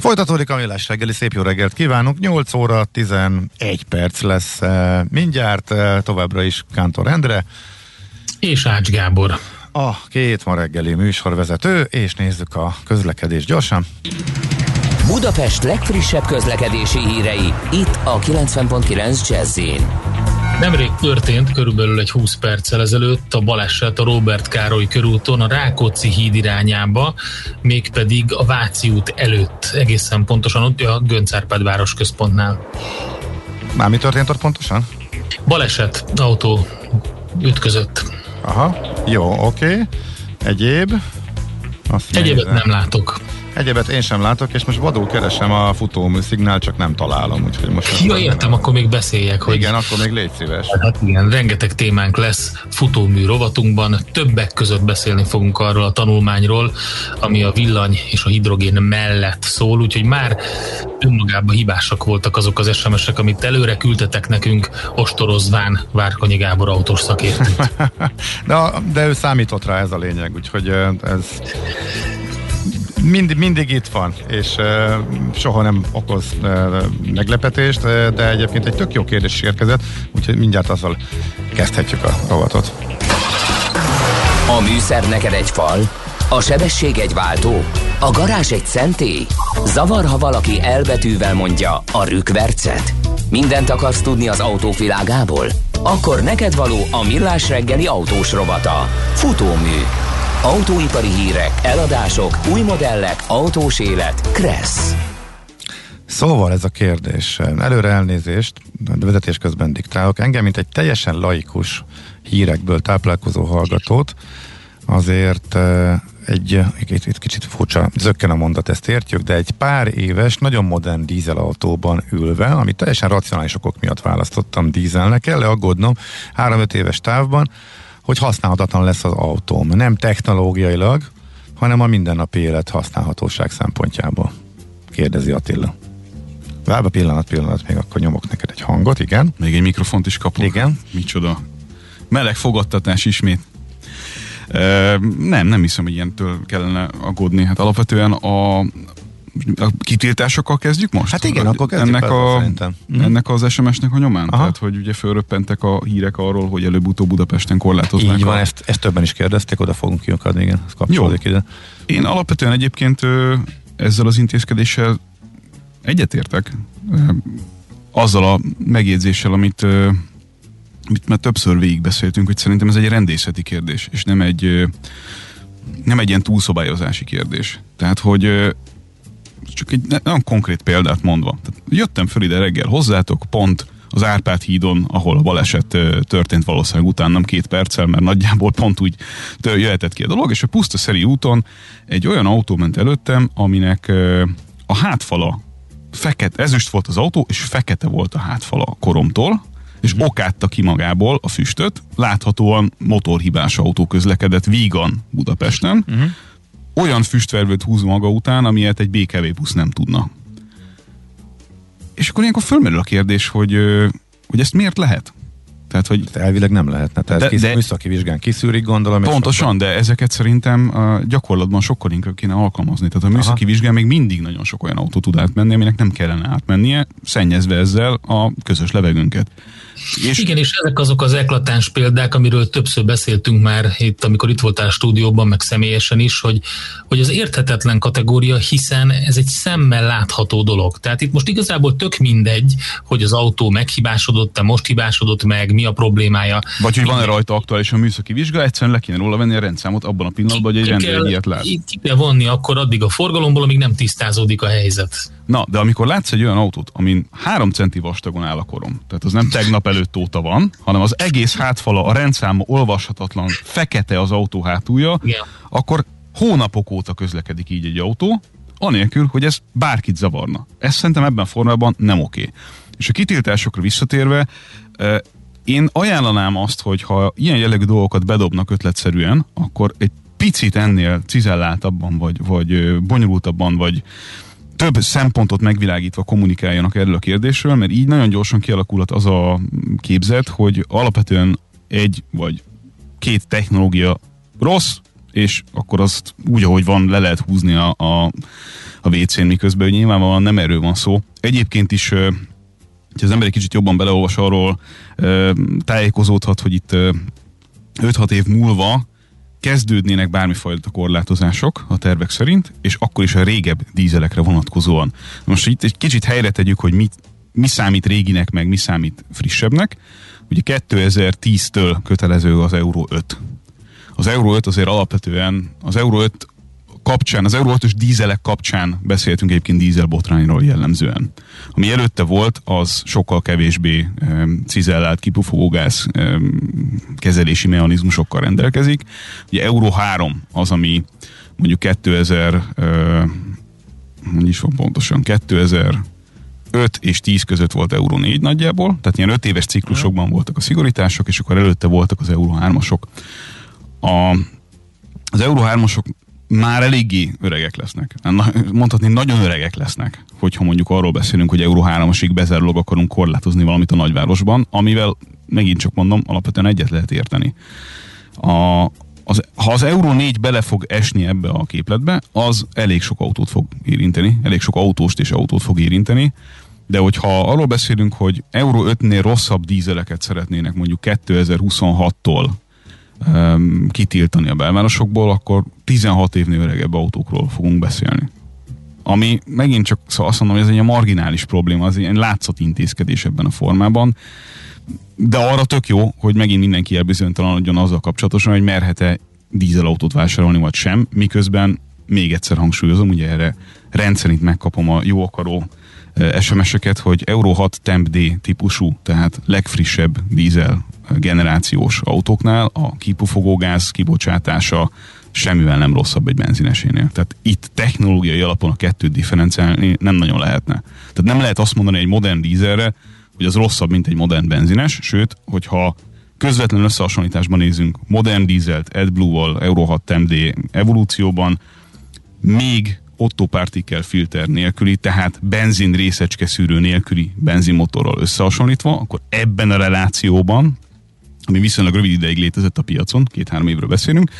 Folytatódik a millás reggeli, szép jó reggelt kívánunk. 8 óra 11 perc lesz uh, mindjárt, uh, továbbra is Kántor Endre. És Ács Gábor. A két ma reggeli műsorvezető, és nézzük a közlekedés gyorsan. Budapest legfrissebb közlekedési hírei, itt a 90.9 jazz Nemrég történt, körülbelül egy 20 perccel ezelőtt a baleset a Robert Károly körúton a Rákóczi híd irányába, mégpedig a Váci út előtt, egészen pontosan ott a Göncárpád város központnál. Már mi történt ott pontosan? Baleset, autó ütközött. Aha, jó, oké. Okay. Egyéb? Azt Egyébet nem látok. Egyebet én sem látok, és most vadul keresem a futómű szignál, csak nem találom. Úgyhogy most ja, értem, akkor még beszéljek. Hogy... Igen, akkor még légy szíves. Hát igen, rengeteg témánk lesz futómű rovatunkban. Többek között beszélni fogunk arról a tanulmányról, ami a villany és a hidrogén mellett szól, úgyhogy már önmagában hibásak voltak azok az SMS-ek, amit előre küldtetek nekünk, ostorozván Várkonyi Gábor autós szakértő. de, de ő számított rá, ez a lényeg, úgyhogy ez mind, mindig itt van, és uh, soha nem okoz uh, meglepetést, uh, de egyébként egy tök jó kérdés is érkezett, úgyhogy mindjárt azzal kezdhetjük a rovatot. A műszer neked egy fal, a sebesség egy váltó, a garázs egy szentély. Zavar, ha valaki elbetűvel mondja a rükvercet. Mindent akarsz tudni az autók világából? Akkor neked való a millás reggeli autós rovata. Futómű Autóipari hírek, eladások, új modellek, autós élet. Kressz. Szóval ez a kérdés. Előre elnézést, vezetés közben diktálok. Engem, mint egy teljesen laikus hírekből táplálkozó hallgatót, azért eh, egy, egy, egy kicsit furcsa, zökken a mondat, ezt értjük, de egy pár éves, nagyon modern dízelautóban ülve, ami teljesen racionális okok miatt választottam dízelnek, kell aggódnom 3-5 éves távban, hogy használhatatlan lesz az autóm. Nem technológiailag, hanem a mindennapi élet használhatóság szempontjából. Kérdezi Attila. Várj pillanat, pillanat, még akkor nyomok neked egy hangot, igen. Még egy mikrofont is kapok. Igen. Micsoda. Meleg fogadtatás ismét. E, nem, nem hiszem, hogy ilyentől kellene aggódni. Hát alapvetően a, a kitiltásokkal kezdjük most? Hát igen, akkor kezdjük ennek, a, szerintem. Mhm. ennek az SMS-nek a nyomán? Aha. Tehát, hogy ugye fölröppentek a hírek arról, hogy előbb-utóbb Budapesten korlátoznák. Így van, a... ezt, ezt többen is kérdezték, oda fogunk kiakadni, igen, ez kapcsolódik Jó. ide. Én alapvetően egyébként ezzel az intézkedéssel egyetértek, azzal a megjegyzéssel, amit, amit már többször végigbeszéltünk, hogy szerintem ez egy rendészeti kérdés, és nem egy nem egy ilyen túlszobályozási kérdés. Tehát, hogy csak egy nagyon konkrét példát mondva. Tehát jöttem föl ide reggel hozzátok, pont az Árpád hídon, ahol a baleset történt valószínűleg utánam két perccel, mert nagyjából pont úgy jöhetett ki a dolog, és a Puszta Szeri úton egy olyan autó ment előttem, aminek a hátfala fekete, ezüst volt az autó, és fekete volt a hátfala a koromtól, és uh-huh. okátta ki magából a füstöt, láthatóan motorhibás autó közlekedett vígan Budapesten, uh-huh olyan füstvervőt húz maga után, amilyet egy BKV busz nem tudna. És akkor ilyenkor fölmerül a kérdés, hogy, hogy ezt miért lehet? Tehát, hogy elvileg nem lehetne. Tehát de, kisz, de, műszaki vizsgán kiszűrik, gondolom. Pontosan, de ezeket szerintem a gyakorlatban sokkal inkább kéne alkalmazni. Tehát a műszaki Aha. vizsgán még mindig nagyon sok olyan autó tud átmenni, aminek nem kellene átmennie, szennyezve ezzel a közös levegőnket. És... Igen, és ezek azok az eklatáns példák, amiről többször beszéltünk már itt, amikor itt voltál a stúdióban, meg személyesen is, hogy, hogy az érthetetlen kategória, hiszen ez egy szemmel látható dolog. Tehát itt most igazából tök mindegy, hogy az autó meghibásodott-e, most hibásodott meg, mi a problémája. Vagy hogy van-e rajta aktuális a műszaki vizsga, egyszerűen le kéne róla venni a rendszámot abban a pillanatban, hogy egy rendőr ilyet lát. Ki kell vonni akkor addig a forgalomból, amíg nem tisztázódik a helyzet. Na, de amikor látsz egy olyan autót, amin három centi vastagon áll a korom, tehát az nem tegnap előtt óta van, hanem az egész hátfala, a rendszáma olvashatatlan, fekete az autó hátulja, Igen. akkor hónapok óta közlekedik így egy autó, anélkül, hogy ez bárkit zavarna. Ez szerintem ebben a formában nem oké. És a kitiltásokra visszatérve, én ajánlanám azt, hogy ha ilyen jellegű dolgokat bedobnak ötletszerűen, akkor egy picit ennél cizelláltabban, vagy, vagy bonyolultabban, vagy több szempontot megvilágítva kommunikáljanak erről a kérdésről, mert így nagyon gyorsan kialakulhat az a képzet, hogy alapvetően egy vagy két technológia rossz, és akkor azt úgy, ahogy van, le lehet húzni a, a, a WC-n, miközben nyilvánvalóan nem erről van szó. Egyébként is ha az ember egy kicsit jobban beleolvas arról, tájékozódhat, hogy itt 5-6 év múlva kezdődnének bármifajta korlátozások a tervek szerint, és akkor is a régebb dízelekre vonatkozóan. Most itt egy kicsit helyre tegyük, hogy mit, mi számít réginek, meg mi számít frissebbnek. Ugye 2010-től kötelező az Euro 5. Az Euro 5 azért alapvetően, az Euro 5 kapcsán, az 5-ös dízelek kapcsán beszéltünk egyébként dízelbotrányról jellemzően. Ami előtte volt, az sokkal kevésbé um, cizellált kipufogógáz um, kezelési mechanizmusokkal rendelkezik. Ugye Euro 3 az, ami mondjuk 2000 uh, hogy is van pontosan, 2000 5 és 10 között volt Euró 4 nagyjából, tehát ilyen 5 éves ciklusokban voltak a szigorítások, és akkor előtte voltak az Euró 3-asok. A, az Euró 3-asok már eléggé öregek lesznek. Mondhatni, nagyon öregek lesznek, hogyha mondjuk arról beszélünk, hogy Euró 3-asig bezárólag akarunk korlátozni valamit a nagyvárosban, amivel megint csak mondom, alapvetően egyet lehet érteni. A, az, ha az Euró 4 bele fog esni ebbe a képletbe, az elég sok autót fog érinteni, elég sok autóst és autót fog érinteni, de hogyha arról beszélünk, hogy Euró 5-nél rosszabb dízeleket szeretnének mondjuk 2026-tól kitiltani a belvárosokból, akkor 16 évnél öregebb autókról fogunk beszélni. Ami megint csak szóval azt mondom, hogy ez egy marginális probléma, az egy látszat intézkedés ebben a formában, de arra tök jó, hogy megint mindenki elbizonytalanodjon azzal kapcsolatosan, hogy merhet-e dízelautót vásárolni, vagy sem, miközben még egyszer hangsúlyozom, ugye erre rendszerint megkapom a jó akaró SMS-eket, hogy Euro 6 Temp D típusú, tehát legfrissebb dízel generációs autóknál a kipufogógáz kibocsátása semmivel nem rosszabb egy benzinesénél. Tehát itt technológiai alapon a kettőt differenciálni nem nagyon lehetne. Tehát nem lehet azt mondani egy modern dízelre, hogy az rosszabb, mint egy modern benzines, sőt, hogyha közvetlen összehasonlításban nézünk modern dízelt AdBlue-val, Euro 6 MD evolúcióban, még Otto partikel filter nélküli, tehát benzin részecske szűrő nélküli benzinmotorral összehasonlítva, akkor ebben a relációban, ami viszonylag rövid ideig létezett a piacon, két-három évről beszélünk,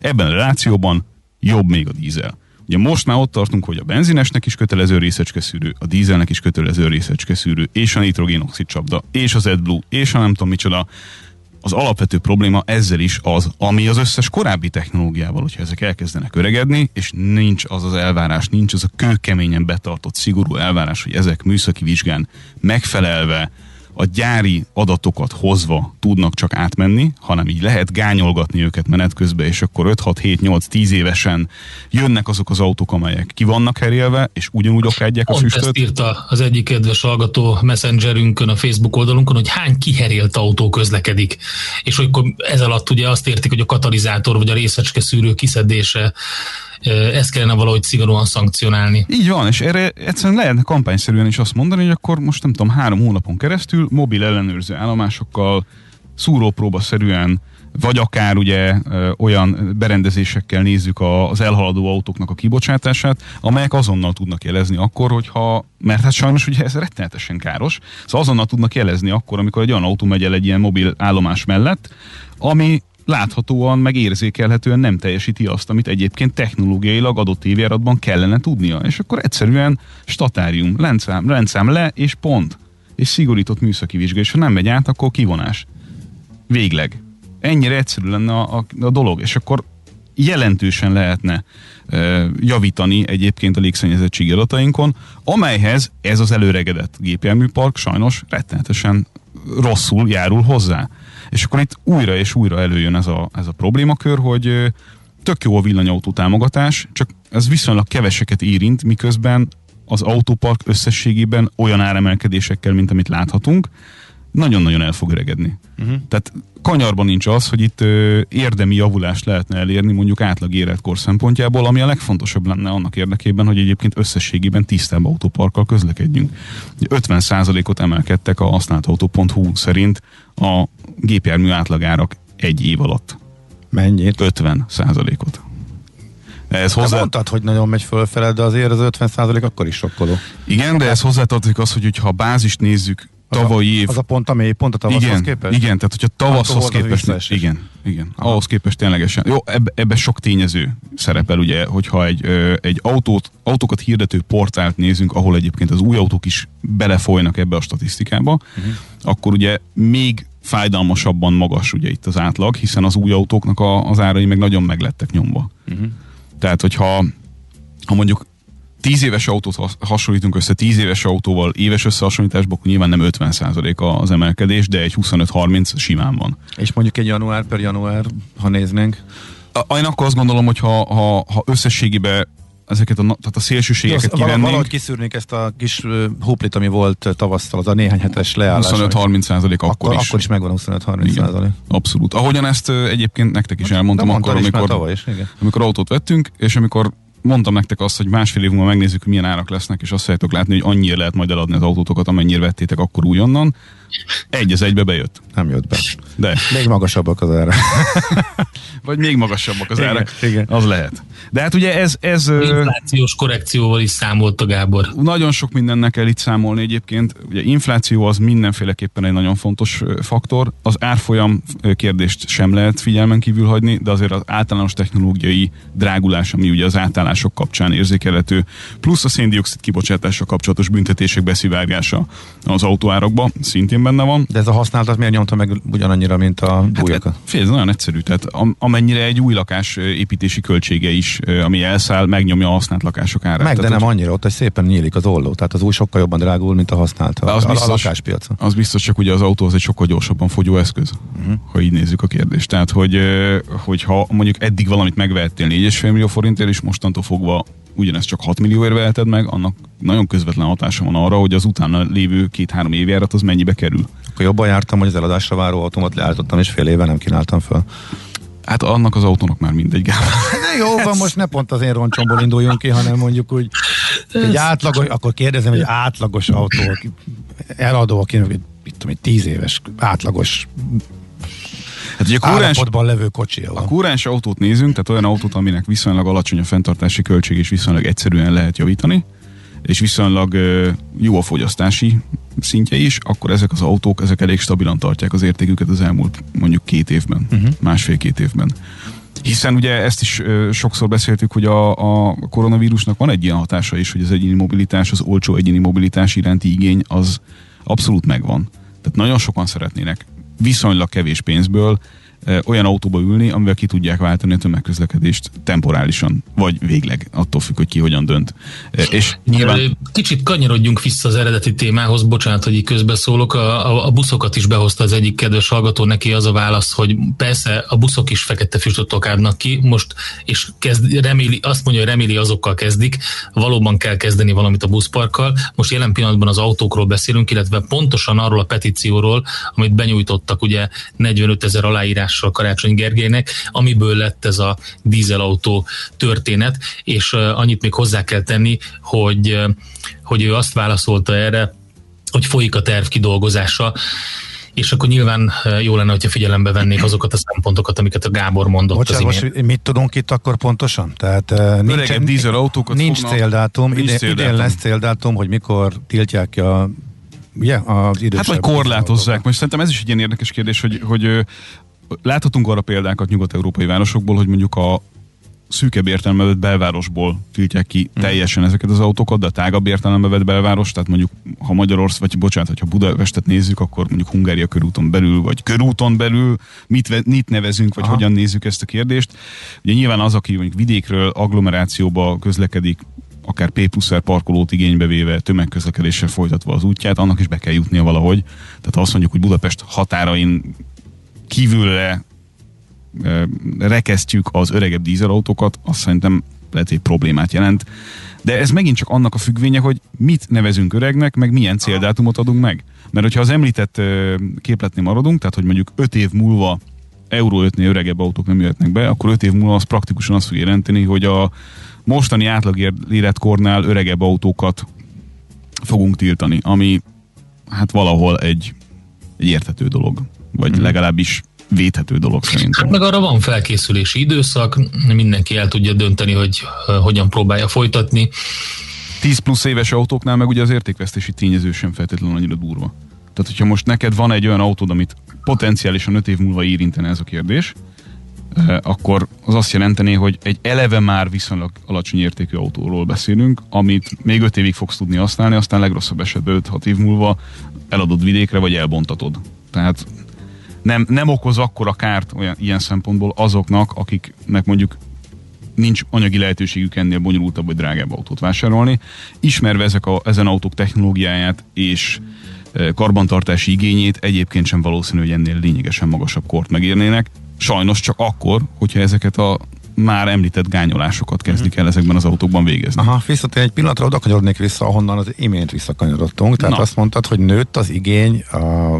ebben a relációban jobb még a dízel. Ugye most már ott tartunk, hogy a benzinesnek is kötelező részecske szűrő, a dízelnek is kötelező részecske szűrő, és a nitrogénoxid csapda, és az AdBlue, és a nem tudom micsoda. Az alapvető probléma ezzel is az, ami az összes korábbi technológiával, hogyha ezek elkezdenek öregedni, és nincs az az elvárás, nincs az a kőkeményen betartott szigorú elvárás, hogy ezek műszaki vizsgán megfelelve a gyári adatokat hozva tudnak csak átmenni, hanem így lehet gányolgatni őket menet közben, és akkor 5-6-7-8-10 évesen jönnek azok az autók, amelyek ki vannak herélve, és ugyanúgy okádják a füstöt. ezt írta az egyik kedves hallgató messengerünkön, a Facebook oldalunkon, hogy hány kiherélt autó közlekedik. És hogy ez alatt ugye azt értik, hogy a katalizátor vagy a részecske szűrő kiszedése ezt kellene valahogy szigorúan szankcionálni. Így van, és erre egyszerűen lehetne kampányszerűen is azt mondani, hogy akkor most nem tudom, három hónapon keresztül mobil ellenőrző állomásokkal szúrópróba szerűen vagy akár ugye olyan berendezésekkel nézzük az elhaladó autóknak a kibocsátását, amelyek azonnal tudnak jelezni akkor, hogyha, mert hát sajnos ugye ez rettenetesen káros, szóval azonnal tudnak jelezni akkor, amikor egy olyan autó megy el egy ilyen mobil állomás mellett, ami láthatóan, meg érzékelhetően nem teljesíti azt, amit egyébként technológiailag adott évjáratban kellene tudnia. És akkor egyszerűen statárium, lencám, lencám le, és pont. És szigorított műszaki vizsga, és ha nem megy át, akkor kivonás. Végleg. Ennyire egyszerű lenne a, a, a dolog, és akkor jelentősen lehetne e, javítani egyébként a légszennyezettség adatainkon, amelyhez ez az előregedett gépjárműpark sajnos rettenetesen rosszul járul hozzá. És akkor itt újra és újra előjön ez a, ez a problémakör, hogy tök jó a villanyautó támogatás, csak ez viszonylag keveseket érint, miközben az autópark összességében olyan áremelkedésekkel, mint amit láthatunk, nagyon-nagyon el fog öregedni. Uh-huh. Tehát kanyarban nincs az, hogy itt ö, érdemi javulást lehetne elérni mondjuk átlag életkor szempontjából, ami a legfontosabb lenne annak érdekében, hogy egyébként összességében tisztább autóparkkal közlekedjünk. 50%-ot emelkedtek a használtautó.hu szerint a gépjármű átlagárak egy év alatt. Mennyit? 50 százalékot. Ez hozzá... mondtad, hogy nagyon megy fölfele, de azért az 50 százalék akkor is sokkoló. Igen, de ez hozzátartozik az, hogy ha a bázist nézzük, tavalyi év... Az a pont, amely pont a tavaszhoz igen, képest? Igen, tehát hogyha tavaszhoz képest... Igen, igen. Aha. Ahhoz képest ténylegesen. Jó, ebbe, ebbe sok tényező szerepel, ugye, hogyha egy, egy autót, autókat hirdető portált nézünk, ahol egyébként az új autók is belefolynak ebbe a statisztikába, uh-huh. akkor ugye még fájdalmasabban magas ugye itt az átlag, hiszen az új autóknak a, az árai meg nagyon meglettek nyomva. Uh-huh. Tehát, hogyha ha mondjuk 10 éves autót hasonlítunk össze 10 éves autóval éves összehasonlításban, akkor nyilván nem 50% az emelkedés, de egy 25-30 simán van. És mondjuk egy január per január, ha néznénk? Én akkor azt gondolom, hogy ha, ha, ha összességében ezeket a, tehát a szélsőségeket kivennénk. Valahogy kiszűrnék ezt a kis huplit, ami volt tavasszal, az a néhány hetes leállás. 25-30 százalék akkor, akkor is. Akkor is megvan 25-30 százalék. Abszolút. Ahogyan ezt egyébként nektek is elmondtam, akkor, amikor, is, amikor autót vettünk, és amikor mondtam nektek azt, hogy másfél év múlva megnézzük, milyen árak lesznek, és azt fogjátok látni, hogy annyira lehet majd eladni az autótokat, amennyire vettétek akkor újonnan. Egy az egybe bejött. Nem jött be. De. Még magasabbak az árak. Vagy még magasabbak az igen, árak. Igen. Az lehet. De hát ugye ez... ez inflációs korrekcióval is számolt a Gábor. Nagyon sok mindennek kell itt számolni egyébként. Ugye infláció az mindenféleképpen egy nagyon fontos faktor. Az árfolyam kérdést sem lehet figyelmen kívül hagyni, de azért az általános technológiai drágulás, ami ugye az átállások kapcsán érzékelhető, plusz a széndiokszid kibocsátással kapcsolatos büntetések beszivárgása az autóárakba szintén benne van. De ez a használat miért nyomta meg ugyanannyira, mint a újakat? Hát, fél, ez nagyon egyszerű. Tehát amennyire egy új lakás építési költsége is, ami elszáll, megnyomja a használt lakások árát. Meg, de nem annyira, ott hogy szépen nyílik az olló. Tehát az új sokkal jobban drágul, mint a használt a, az biztos, a lakáspiacon. Az biztos, csak ugye az autó az egy sokkal gyorsabban fogyó eszköz, uh-huh. ha így nézzük a kérdést. Tehát, hogy, hogy ha mondjuk eddig valamit megvehettél 4,5 millió forintért, és mostantól fogva ugyanezt csak 6 millióért veheted meg, annak nagyon közvetlen hatása van arra, hogy az utána lévő két-három évjárat az mennyibe kerül. Akkor jobban jártam, hogy az eladásra váró autómat leállítottam, és fél éve nem kínáltam fel. Hát annak az autónak már mindegy. De jó van, most ne pont az én roncsomból induljunk ki, hanem mondjuk úgy egy átlagos, akkor kérdezem, hogy átlagos autó, eladó, akinek mit tudom, egy tíz éves átlagos Hát ugye a kúrens, levő kocsi. A kúrens autót nézünk, tehát olyan autót, aminek viszonylag alacsony a fenntartási költség, és viszonylag egyszerűen lehet javítani, és viszonylag jó a fogyasztási szintje is, akkor ezek az autók, ezek elég stabilan tartják az értéküket az elmúlt mondjuk két évben, uh-huh. másfél-két évben. Hiszen ugye ezt is ö, sokszor beszéltük, hogy a, a koronavírusnak van egy ilyen hatása is, hogy az egyéni mobilitás, az olcsó egyéni mobilitás iránti igény az abszolút megvan. Tehát nagyon sokan szeretnének viszonylag kevés pénzből olyan autóba ülni, amivel ki tudják váltani a tömegközlekedést temporálisan, vagy végleg, attól függ, hogy ki hogyan dönt. És nyilván... Kicsit kanyarodjunk vissza az eredeti témához, bocsánat, hogy így közbeszólok, a, a, a buszokat is behozta az egyik kedves hallgató, neki az a válasz, hogy persze a buszok is fekete füstöt okádnak ki, most, és kezd, reméli, azt mondja, hogy reméli azokkal kezdik, valóban kell kezdeni valamit a buszparkkal. Most jelen pillanatban az autókról beszélünk, illetve pontosan arról a petícióról, amit benyújtottak ugye 45 ezer aláírás meghívással Karácsony Gergelynek, amiből lett ez a dízelautó történet, és annyit még hozzá kell tenni, hogy, hogy ő azt válaszolta erre, hogy folyik a terv kidolgozása, és akkor nyilván jó lenne, hogyha figyelembe vennék azokat a szempontokat, amiket a Gábor mondott Bocsánat, az most mit tudunk itt akkor pontosan? Tehát nincs, dízel autókat nincs fognak, céldátum, nincs idén, céldátum. idén lesz céldátum, hogy mikor tiltják ki a ugye, az. Hát vagy korlátozzák. Most szerintem ez is egy ilyen érdekes kérdés, hogy, hogy láthatunk arra példákat nyugat-európai városokból, hogy mondjuk a szűkebb értelembe vett belvárosból tiltják ki mm. teljesen ezeket az autókat, de a tágabb értelembe vett belváros, tehát mondjuk ha Magyarország, vagy bocsánat, ha Budapestet nézzük, akkor mondjuk Hungária körúton belül, vagy körúton belül mit, mit nevezünk, vagy Aha. hogyan nézzük ezt a kérdést. Ugye nyilván az, aki mondjuk vidékről agglomerációba közlekedik, akár P plusz parkolót igénybe véve, tömegközlekedéssel folytatva az útját, annak is be kell jutnia valahogy. Tehát ha azt mondjuk, hogy Budapest határain kívülre rekesztjük az öregebb dízelautókat, azt szerintem lehet, hogy problémát jelent. De ez megint csak annak a függvénye, hogy mit nevezünk öregnek, meg milyen céldátumot adunk meg. Mert hogyha az említett képletnél maradunk, tehát hogy mondjuk 5 év múlva Euró 5-nél öregebb autók nem jöhetnek be, akkor 5 év múlva az praktikusan azt fog jelenteni, hogy a mostani átlag életkornál öregebb autókat fogunk tiltani, ami hát valahol egy, egy érthető dolog, vagy mm. legalábbis védhető dolog szerintem. Hát meg arra van felkészülési időszak, mindenki el tudja dönteni, hogy hogyan próbálja folytatni. 10 plusz éves autóknál meg ugye az értékvesztési tényező sem feltétlenül annyira durva. Tehát, hogyha most neked van egy olyan autód, amit potenciálisan 5 év múlva érintene ez a kérdés, akkor az azt jelenteni, hogy egy eleve már viszonylag alacsony értékű autóról beszélünk, amit még 5 évig fogsz tudni használni, aztán legrosszabb esetben 5-6 év múlva eladod vidékre, vagy elbontatod. Tehát nem, nem okoz akkora kárt olyan, ilyen szempontból azoknak, akiknek mondjuk nincs anyagi lehetőségük ennél bonyolultabb vagy drágább autót vásárolni. Ismerve ezek a, ezen autók technológiáját és karbantartási igényét egyébként sem valószínű, hogy ennél lényegesen magasabb kort megérnének. Sajnos csak akkor, hogyha ezeket a már említett gányolásokat kezdik el ezekben az autókban végezni. Aha, viszont én egy pillanatra oda kanyarodnék vissza, ahonnan az imént visszakanyarodtunk. Tehát Na. azt mondtad, hogy nőtt az igény a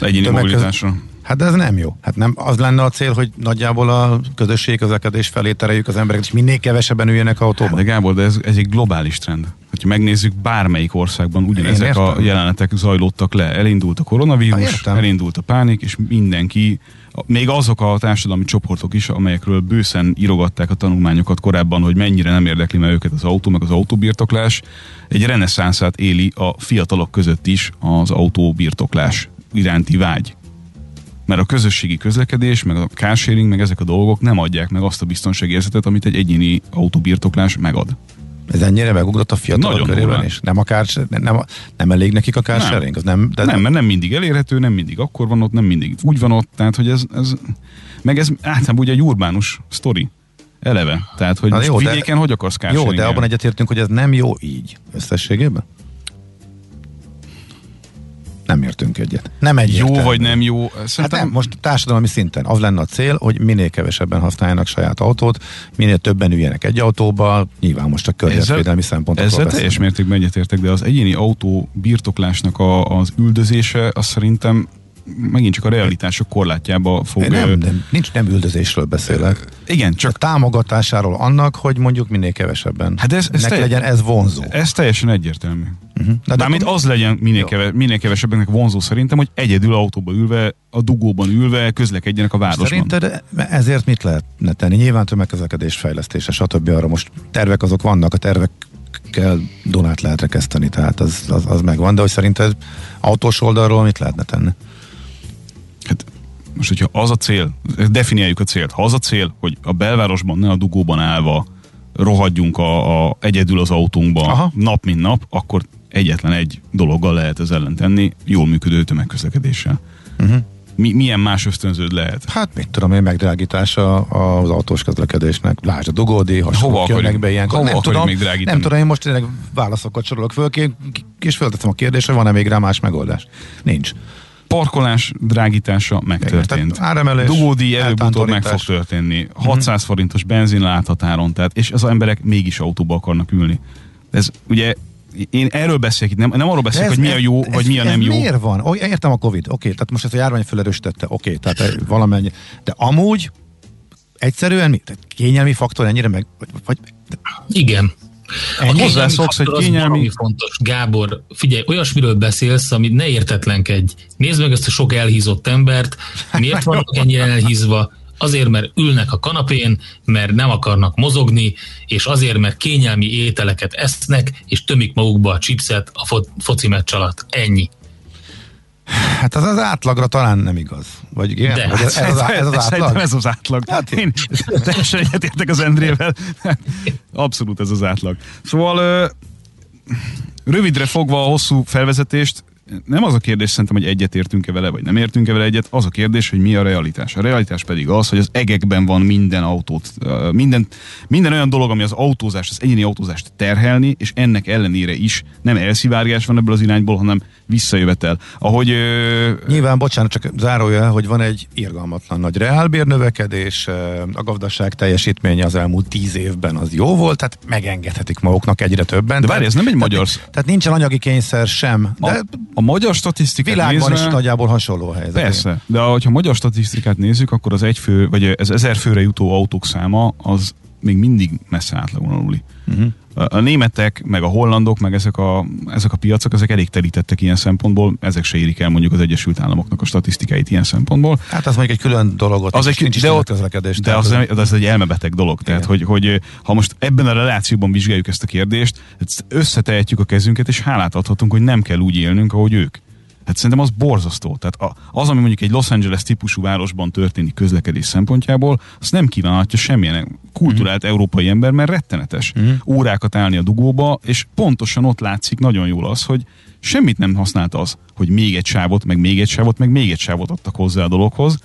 egyéni mobilitásra. Hát de ez nem jó. Hát nem az lenne a cél, hogy nagyjából a közösség közlekedés felé tereljük az embereket, és minél kevesebben üljenek autóban. Hát de Gábor, de ez, ez egy globális trend. Ha megnézzük, bármelyik országban ugyanezek a jelenetek zajlottak le. Elindult a koronavírus, ha, elindult a pánik, és mindenki, még azok a társadalmi csoportok is, amelyekről bőszen írogatták a tanulmányokat korábban, hogy mennyire nem érdekli meg őket az autó, meg az autóbirtoklás, egy reneszánszát éli a fiatalok között is az autóbirtoklás iránti vágy mert a közösségi közlekedés, meg a carsharing, meg ezek a dolgok nem adják meg azt a biztonságérzetet, amit egy egyéni autóbirtoklás megad. Ez ennyire megugrott a fiatalok körében is? Nem, a kárs, nem, nem elég nekik a carsharing? Nem. nem, de nem, mert nem mindig elérhető, nem mindig akkor van ott, nem mindig úgy van ott, tehát hogy ez, ez meg ez általában ugye egy urbánus sztori eleve. Tehát, hogy jó, vidéken de, hogy akarsz Jó, de abban egyetértünk, hogy ez nem jó így összességében? Nem értünk egyet. Nem egy Jó vagy nem jó? Szerintem... Hát nem, most társadalmi szinten az lenne a cél, hogy minél kevesebben használjanak saját autót, minél többen üljenek egy autóba, nyilván most a környezetvédelmi szempontokról Ezzel beszélünk. teljes mértékben egyetértek, de az egyéni autó birtoklásnak a, az üldözése, az szerintem megint csak a realitások korlátjába fog... Nem, nem, nincs nem üldözésről beszélek. Igen, csak... A támogatásáról annak, hogy mondjuk minél kevesebben. Hát ez, ez telj... legyen ez vonzó. Ez teljesen egyértelmű. Uh-huh. De Mármint az legyen minél, keve, minél kevesebbnek vonzó szerintem, hogy egyedül autóba ülve, a dugóban ülve közlekedjenek a városban. Szerinted ezért mit lehetne tenni? Nyilván tömegközlekedés fejlesztése, stb. Arra most tervek azok vannak, a tervek kell Donát lehet rekeszteni, tehát az, az, az megvan, de hogy szerinted autós oldalról mit lehetne tenni? Hát most, hogyha az a cél, definiáljuk a célt, ha az a cél, hogy a belvárosban, ne a dugóban állva rohadjunk a, a egyedül az autónkba Aha. nap mint nap, akkor egyetlen egy dologgal lehet ez ellen tenni, jól működő tömegközlekedéssel. Uh-huh. Mi, milyen más ösztönződ lehet? Hát mit tudom én, megdrágítása az autós közlekedésnek. Lásd a dugódi, hova akarjuk, be ilyenkor. Nem tudom, még drágítani? Nem tudom, én most tényleg válaszokat sorolok föl, és fölteszem a kérdést, hogy van-e még rá más megoldás. Nincs parkolás drágítása megtörtént. Áremelés, Dugódi előbb-utóbb meg fog történni. 600 uh-huh. forintos benzin láthatáron, tehát, és az emberek mégis autóba akarnak ülni. Ez ugye én erről beszélek itt, nem, nem arról beszélek, hogy mi a jó, ez, vagy mi a nem jó. miért van? Oh, értem a Covid, oké, okay, tehát most ez a járvány felerősítette, oké, okay, tehát valamennyi, de amúgy egyszerűen mi? Tehát kényelmi faktor ennyire meg, vagy, vagy Igen. Ennyi hozzászoksz, hogy kényelmi... fontos. Gábor, figyelj, olyasmiről beszélsz, amit ne értetlenkedj. Nézd meg ezt a sok elhízott embert, miért vannak ennyire elhízva, azért, mert ülnek a kanapén, mert nem akarnak mozogni, és azért, mert kényelmi ételeket esznek, és tömik magukba a chipset a fo- foci meccs alatt. Ennyi. Hát az az átlagra talán nem igaz. Vagy igen? De, Vagy ez, ez, az, ez az átlag? ez az átlag. Hát én teljesen egyetértek az Endrével. Abszolút ez az átlag. Szóval rövidre fogva a hosszú felvezetést, nem az a kérdés szerintem, hogy egyet értünk-e vele, vagy nem értünk-e vele egyet, az a kérdés, hogy mi a realitás. A realitás pedig az, hogy az egekben van minden autót, minden, minden olyan dolog, ami az autózást, az egyéni autózást terhelni, és ennek ellenére is nem elszivárgás van ebből az irányból, hanem visszajövetel. Ahogy... Ö... Nyilván, bocsánat, csak zárója, hogy van egy irgalmatlan nagy reálbérnövekedés, a gazdaság teljesítménye az elmúlt tíz évben az jó volt, tehát megengedhetik maguknak egyre többen. De várj, ez nem egy magyar... Tehát, tehát nincsen anyagi kényszer sem. De a, a magyar statisztikát világban nézve, is nagyjából hasonló a helyzet. Persze, de ha a magyar statisztikát nézzük, akkor az egyfő, vagy az ezer főre jutó autók száma az még mindig messze átlagon aluli. Uh-huh. A németek, meg a hollandok, meg ezek a, ezek a piacok, ezek elég telítettek ilyen szempontból, ezek se érik el mondjuk az Egyesült Államoknak a statisztikáit ilyen szempontból. Hát az mondjuk egy külön dolog, az egy, nincs de, ott, közlekedés. De az, az, az egy elmebeteg dolog. Tehát, hogy, hogy ha most ebben a relációban vizsgáljuk ezt a kérdést, összetehetjük a kezünket, és hálát adhatunk, hogy nem kell úgy élnünk, ahogy ők. Hát szerintem az borzasztó. Tehát az, ami mondjuk egy Los Angeles típusú városban történik közlekedés szempontjából, azt nem kívánhatja semmilyen kulturált mm. európai ember, mert rettenetes. Mm. Órákat állni a dugóba, és pontosan ott látszik nagyon jól az, hogy semmit nem használt az, hogy még egy sávot, meg még egy sávot, meg még egy sávot adtak hozzá a dologhoz,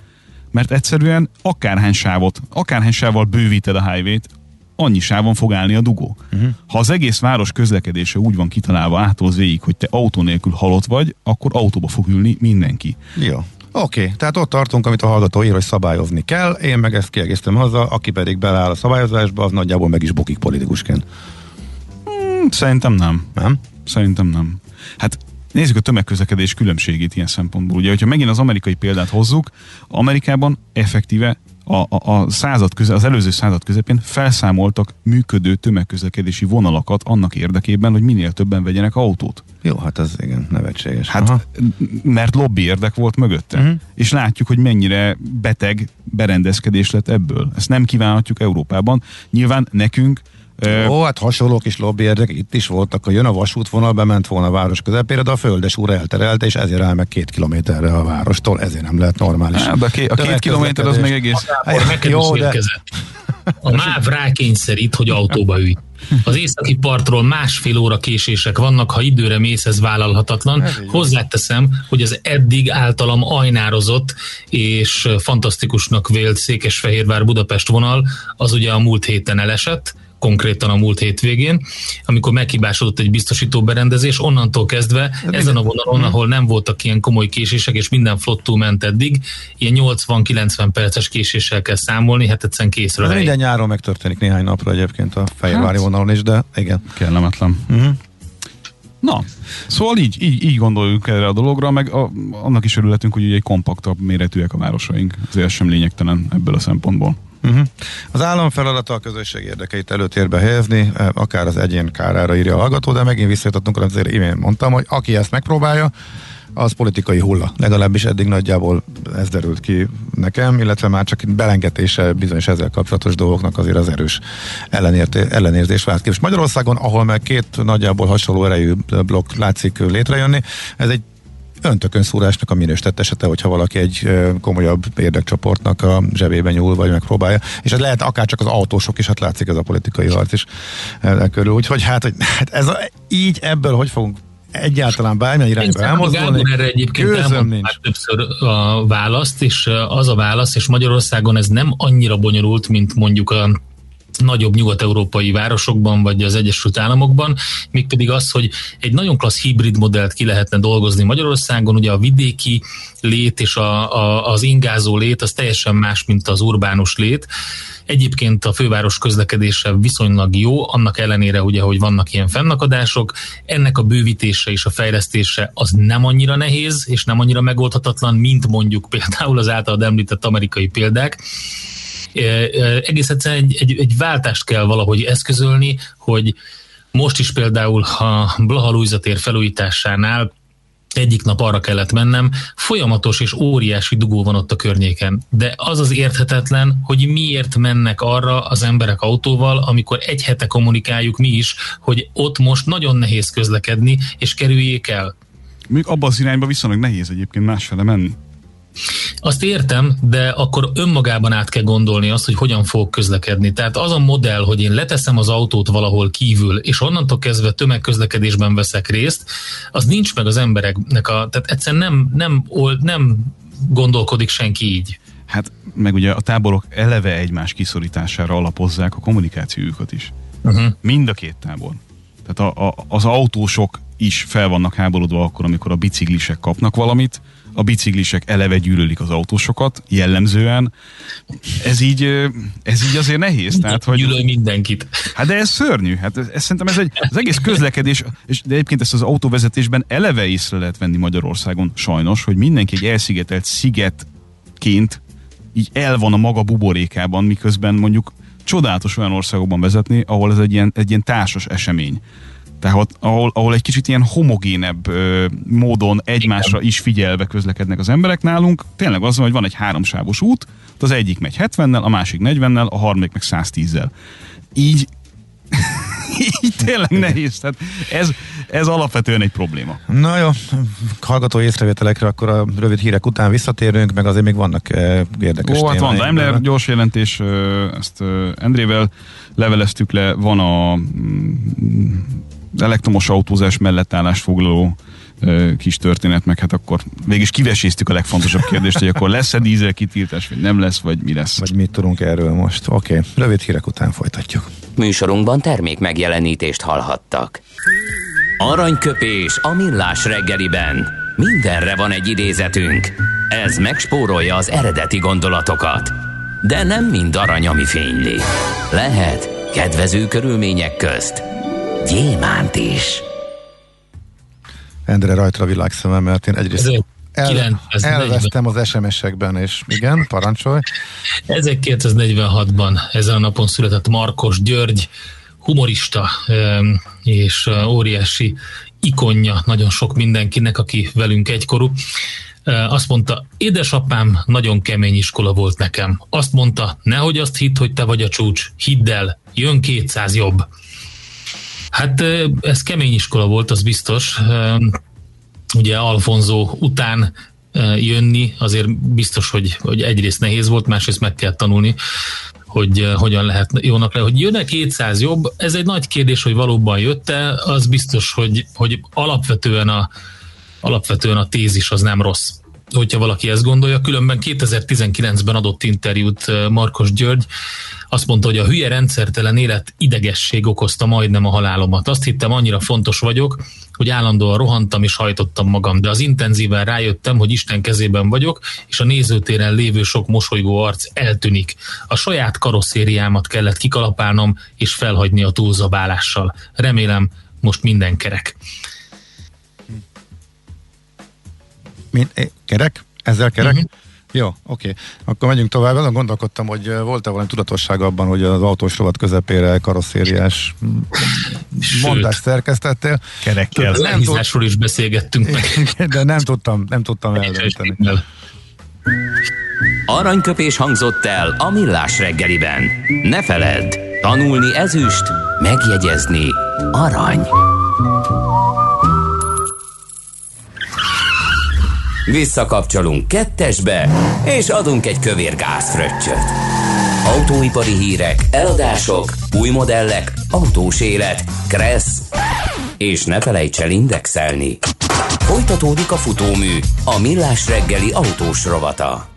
mert egyszerűen akárhány sávot, akárhány sávval bővíted a highway-t, annyi sávon fog állni a dugó. Uh-huh. Ha az egész város közlekedése úgy van kitalálva ától végig, hogy te autó nélkül halott vagy, akkor autóba fog ülni mindenki. Jó. Oké, okay, tehát ott tartunk, amit a hallgató ír, hogy szabályozni kell, én meg ezt kiegészítem haza, aki pedig beláll a szabályozásba, az nagyjából meg is bukik politikusként. Hmm, szerintem nem. Nem? Szerintem nem. Hát nézzük a tömegközlekedés különbségét ilyen szempontból. Ugye, hogyha megint az amerikai példát hozzuk, Amerikában effektíve a, a, század köze, az előző század közepén felszámoltak működő tömegközlekedési vonalakat annak érdekében, hogy minél többen vegyenek autót. Jó, hát ez igen, nevetséges. Hát, Aha. mert lobby érdek volt mögötte. Uh-huh. És látjuk, hogy mennyire beteg berendezkedés lett ebből. Ezt nem kívánhatjuk Európában. Nyilván nekünk Ó, hát hasonló kis lobbyérdek itt is voltak, hogy jön a vasútvonal, bement volna a város közepére, de a földes úr elterelte, és ezért áll meg két kilométerre a várostól, ezért nem lehet normális. Hát, de a két, a két kilométer az még egész. Hát, jó, de... A MÁV rákényszerít, hogy autóba ülj. Az északi partról másfél óra késések vannak, ha időre mész, ez vállalhatatlan. Hozzáteszem, hogy az eddig általam ajnározott és fantasztikusnak vélt Székesfehérvár-Budapest vonal, az ugye a múlt héten elesett, konkrétan a múlt hétvégén, amikor meghibásodott egy biztosító berendezés, onnantól kezdve De ezen a vonalon, hmm. ahol nem voltak ilyen komoly késések, és minden flottú ment eddig, ilyen 80-90 perces késéssel kell számolni, hát egyszerűen készre Ez minden nyáron megtörténik néhány napra egyébként a Fehérvári hát, vonalon is, de igen. Kellemetlen. Uh-huh. Na, szóval így, így, így gondoljuk erre a dologra, meg a, annak is örületünk, hogy ugye egy kompaktabb méretűek a városaink. Azért sem lényegtelen ebből a szempontból. Uh-huh. Az állam feladata a közösség érdekeit előtérbe helyezni, eh, akár az egyén kárára írja a hallgató, de megint visszajutottunk, azért én mondtam, hogy aki ezt megpróbálja, az politikai hulla. Legalábbis eddig nagyjából ez derült ki nekem, illetve már csak belengetése bizonyos ezzel kapcsolatos dolgoknak azért az erős ellenérzés vált ki. És Magyarországon, ahol meg két nagyjából hasonló erejű blokk látszik létrejönni, ez egy öntökön szúrásnak a minősített esete, hogyha valaki egy komolyabb érdekcsoportnak a zsebébe nyúl, vagy megpróbálja. És ez lehet akár csak az autósok is, hát látszik ez a politikai harc is körül. Úgyhogy hát, hogy, hát ez a, így ebből hogy fogunk egyáltalán bármilyen irányba elmozdulni. erre egyébként nincs. többször a választ, és az a válasz, és Magyarországon ez nem annyira bonyolult, mint mondjuk a nagyobb nyugat-európai városokban, vagy az Egyesült Államokban, mégpedig az, hogy egy nagyon klassz hibrid modellt ki lehetne dolgozni Magyarországon, ugye a vidéki lét és a, a, az ingázó lét az teljesen más, mint az urbánus lét. Egyébként a főváros közlekedése viszonylag jó, annak ellenére ugye, hogy vannak ilyen fennakadások. Ennek a bővítése és a fejlesztése az nem annyira nehéz, és nem annyira megoldhatatlan, mint mondjuk például az általad említett amerikai példák egész egyszerűen egy, egy, egy váltást kell valahogy eszközölni, hogy most is például, ha Blaha Luisa tér felújításánál egyik nap arra kellett mennem, folyamatos és óriási dugó van ott a környéken. De az az érthetetlen, hogy miért mennek arra az emberek autóval, amikor egy hete kommunikáljuk mi is, hogy ott most nagyon nehéz közlekedni, és kerüljék el. Még abban az irányba viszonylag nehéz egyébként másfele menni. Azt értem, de akkor önmagában át kell gondolni azt, hogy hogyan fog közlekedni. Tehát az a modell, hogy én leteszem az autót valahol kívül, és onnantól kezdve tömegközlekedésben veszek részt, az nincs meg az embereknek a... Tehát egyszerűen nem, nem, nem gondolkodik senki így. Hát meg ugye a táborok eleve egymás kiszorítására alapozzák a kommunikációjukat is. Uh-huh. Mind a két tábor. Tehát a, a, az autósok is fel vannak háborodva akkor, amikor a biciklisek kapnak valamit, a biciklisek eleve gyűlölik az autósokat, jellemzően. Ez így, ez így azért nehéz. Tehát, hogy... Gyűlöl mindenkit. Hát de ez szörnyű. Hát ez, ez szerintem ez egy, az egész közlekedés, és de egyébként ezt az autóvezetésben eleve észre lehet venni Magyarországon sajnos, hogy mindenki egy elszigetelt szigetként így el van a maga buborékában, miközben mondjuk csodálatos olyan országokban vezetni, ahol ez egy ilyen, egy ilyen társas esemény. Tehát ahol, ahol egy kicsit ilyen homogénebb ö, módon egymásra is figyelve közlekednek az emberek nálunk. Tényleg az van, hogy van egy háromsávos út, az egyik megy 70-nel, a másik 40-nel, a harmadik meg 110-zel. Így így tényleg nehéz. Tehát ez, ez alapvetően egy probléma. Na jó, hallgató észrevételekre akkor a rövid hírek után visszatérünk, meg azért még vannak érdekes Ó, hát van Daimler gyors jelentés, ezt Endrével leveleztük le, van a mm, elektromos autózás mellett állásfoglaló kis történet, meg hát akkor végig kiveséztük a legfontosabb kérdést, hogy akkor lesz-e dízel kitiltás, vagy nem lesz, vagy mi lesz. Vagy mit tudunk erről most. Oké, okay. rövid hírek után folytatjuk. Műsorunkban termék megjelenítést hallhattak. Aranyköpés a millás reggeliben. Mindenre van egy idézetünk. Ez megspórolja az eredeti gondolatokat. De nem mind arany, ami fényli. Lehet kedvező körülmények közt gyémánt is. Endre rajta a világszemem, mert én egyrészt el, elvesztem az SMS-ekben, és igen, parancsolj. 1946-ban ezen a napon született Markos György, humorista és óriási ikonja nagyon sok mindenkinek, aki velünk egykorú. Azt mondta, édesapám nagyon kemény iskola volt nekem. Azt mondta, nehogy azt hidd, hogy te vagy a csúcs, hidd el, jön 200 jobb. Hát ez kemény iskola volt, az biztos. Ugye Alfonso után jönni, azért biztos, hogy, hogy egyrészt nehéz volt, másrészt meg kell tanulni, hogy hogyan lehet jónak le, hogy jön-e 200 jobb, ez egy nagy kérdés, hogy valóban jött-e, az biztos, hogy, hogy alapvetően a, alapvetően a tézis az nem rossz hogyha valaki ezt gondolja. Különben 2019-ben adott interjút Markos György, azt mondta, hogy a hülye rendszertelen élet idegesség okozta majdnem a halálomat. Azt hittem, annyira fontos vagyok, hogy állandóan rohantam és hajtottam magam, de az intenzíven rájöttem, hogy Isten kezében vagyok, és a nézőtéren lévő sok mosolygó arc eltűnik. A saját karosszériámat kellett kikalapálnom és felhagyni a túlzabálással. Remélem, most minden kerek. Min, eh, kerek? Ezzel kerek? Uh-huh. Jó, oké. Okay. Akkor megyünk tovább. Azon gondolkodtam, hogy eh, volt-e valami tudatosság abban, hogy az autós rovat közepére karosszériás mondást szerkesztettél. Kerekkel. Nem tud... is beszélgettünk meg. De nem tudtam, nem tudtam eldönteni. Aranyköpés hangzott el a millás reggeliben. Ne feledd, tanulni ezüst, megjegyezni arany. Visszakapcsolunk kettesbe, és adunk egy kövér gázfröccsöt. Autóipari hírek, eladások, új modellek, autós élet, kressz, és ne felejts el indexelni. Folytatódik a futómű, a millás reggeli autós rovata.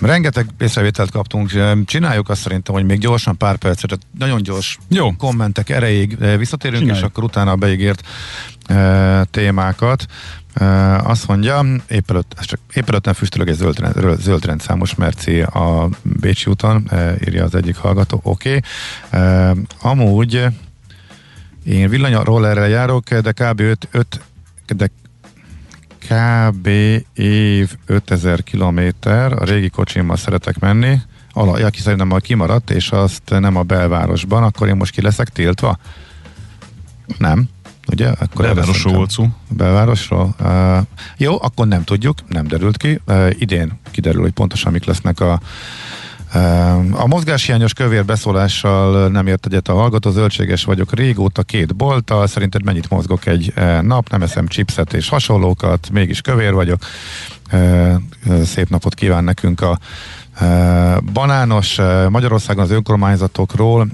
Rengeteg észrevételt kaptunk, csináljuk azt szerintem, hogy még gyorsan pár percet, nagyon gyors Jó. kommentek erejéig visszatérünk, Csináljuk. és akkor utána beígért e, témákat. Azt mondja, épp előtt, csak épp előtt nem füstölög egy zöld, zöld rendszámos merci a Bécsi úton, írja az egyik hallgató, oké. Okay. Amúgy én villanyrollerrel járok, de kb. 5, 5 de kb. év 5000 kilométer, a régi kocsimmal szeretek menni, Ala, aki szerintem majd kimaradt, és azt nem a belvárosban, akkor én most ki leszek tiltva? Nem ugye? Akkor Belvárosról volt szó. Belvárosról. Uh, jó, akkor nem tudjuk, nem derült ki. Uh, idén kiderül, hogy pontosan mik lesznek a a mozgáshiányos kövér beszólással nem ért egyet a hallgató, zöldséges vagyok régóta két bolttal, szerinted mennyit mozgok egy nap, nem eszem chipset és hasonlókat, mégis kövér vagyok. Szép napot kíván nekünk a banános Magyarországon az önkormányzatokról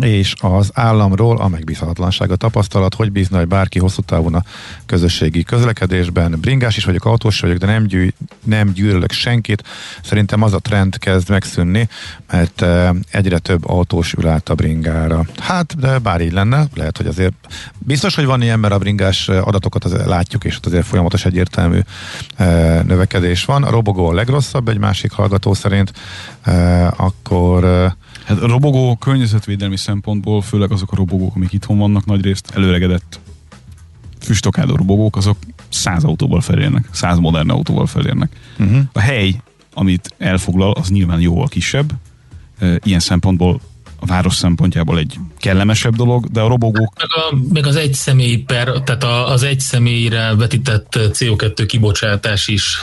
és az államról a megbízhatatlanság a tapasztalat, hogy bízna, hogy bárki hosszú távon a közösségi közlekedésben. Bringás is vagyok, autós vagyok, de nem, gyűjt, nem gyűlölök senkit. Szerintem az a trend kezd megszűnni, mert egyre több autós ül át a bringára. Hát, de bár így lenne, lehet, hogy azért biztos, hogy van ilyen, mert a bringás adatokat azért látjuk, és ott azért folyamatos egyértelmű növekedés van. A robogó a legrosszabb, egy másik hallgató szerint, akkor robogó környezetvédelmi szempontból, főleg azok a robogók, amik itthon vannak nagyrészt, előregedett füstokádó robogók, azok száz autóval felérnek, száz modern autóval felérnek. Uh-huh. A hely, amit elfoglal, az nyilván jóval kisebb. Ilyen szempontból a város szempontjából egy kellemesebb dolog, de a robogók... Meg, a, meg az egy személy per, tehát a, az egy személyre vetített CO2 kibocsátás is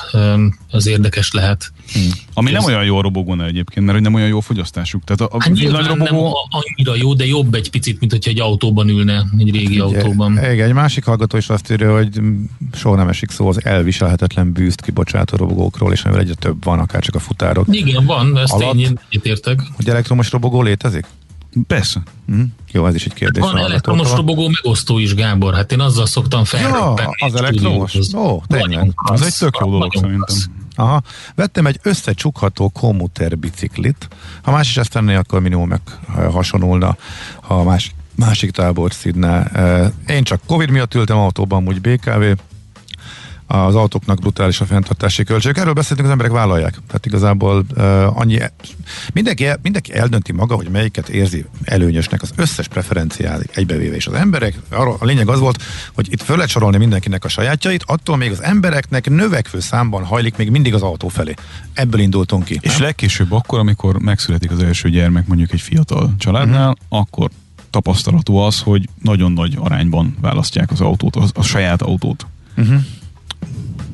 az érdekes lehet. Hmm. Ami nem olyan jó a robogónál egyébként, mert nem olyan jó a fogyasztásuk. Tehát a, a hát nagy robogó... nem annyira jó, de jobb egy picit, mint hogyha egy autóban ülne, egy régi Ugye, autóban. Igen, egy másik hallgató is azt írja, hogy soha nem esik szó az elviselhetetlen bűzt kibocsátó robogókról, és mivel egyre több van, akár csak a futárok. Igen, van, ezt Alatt, én értek. Hogy elektromos robogó létezik? Persze. Mm. Jó, ez is egy kérdés. Van elektromos robogó megosztó is, Gábor. Hát én azzal szoktam felröppenni. Ja, az elektromos? Ó, tényleg. Az egy tök jó dolog szerintem. Aha. Vettem egy összecsukható komuter biciklit. Ha más is ezt tenné, akkor minimum meg hasonulna, ha más, másik tábor szídne. Én csak Covid miatt ültem autóban, úgy BKV, az autóknak brutális a fenntartási költségek. Erről beszéltünk, az emberek vállalják. Tehát igazából uh, annyi, mindenki, mindenki eldönti maga, hogy melyiket érzi előnyösnek az összes preferenciát egybevéve. És az emberek, arra, a lényeg az volt, hogy itt föl lehet sorolni mindenkinek a sajátjait, attól még az embereknek növekvő számban hajlik még mindig az autó felé. Ebből indultunk ki. És nem? legkésőbb akkor, amikor megszületik az első gyermek mondjuk egy fiatal családnál, uh-huh. akkor tapasztalatú az, hogy nagyon nagy arányban választják az autót, a, a saját autót. Uh-huh.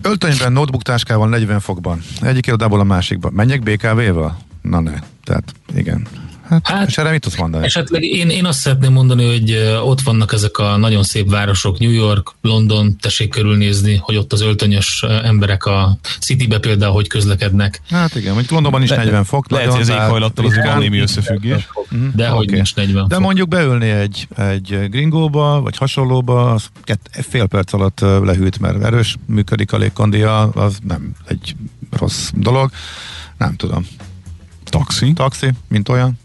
Öltönyben, notebook táskával 40 fokban. Egyik irodából a másikba. Menjek BKV-vel? Na ne. Tehát igen. Hát, hát és erre mit tudsz mondani? Esetleg én, én azt szeretném mondani, hogy ott vannak ezek a nagyon szép városok, New York, London, tessék körülnézni, hogy ott az öltönyös emberek a Citybe például hogy közlekednek. Hát igen, hogy Londonban is De, 40 fok. Lehet, hogy az éghajlattal azért van némi összefüggés. De okay. hogy nincs 40 De mondjuk beülni egy, egy gringóba, vagy hasonlóba, az kett, fél perc alatt lehűt, mert erős működik a légkondia, az nem egy rossz dolog. Nem tudom. Taxi? Taxi, mint olyan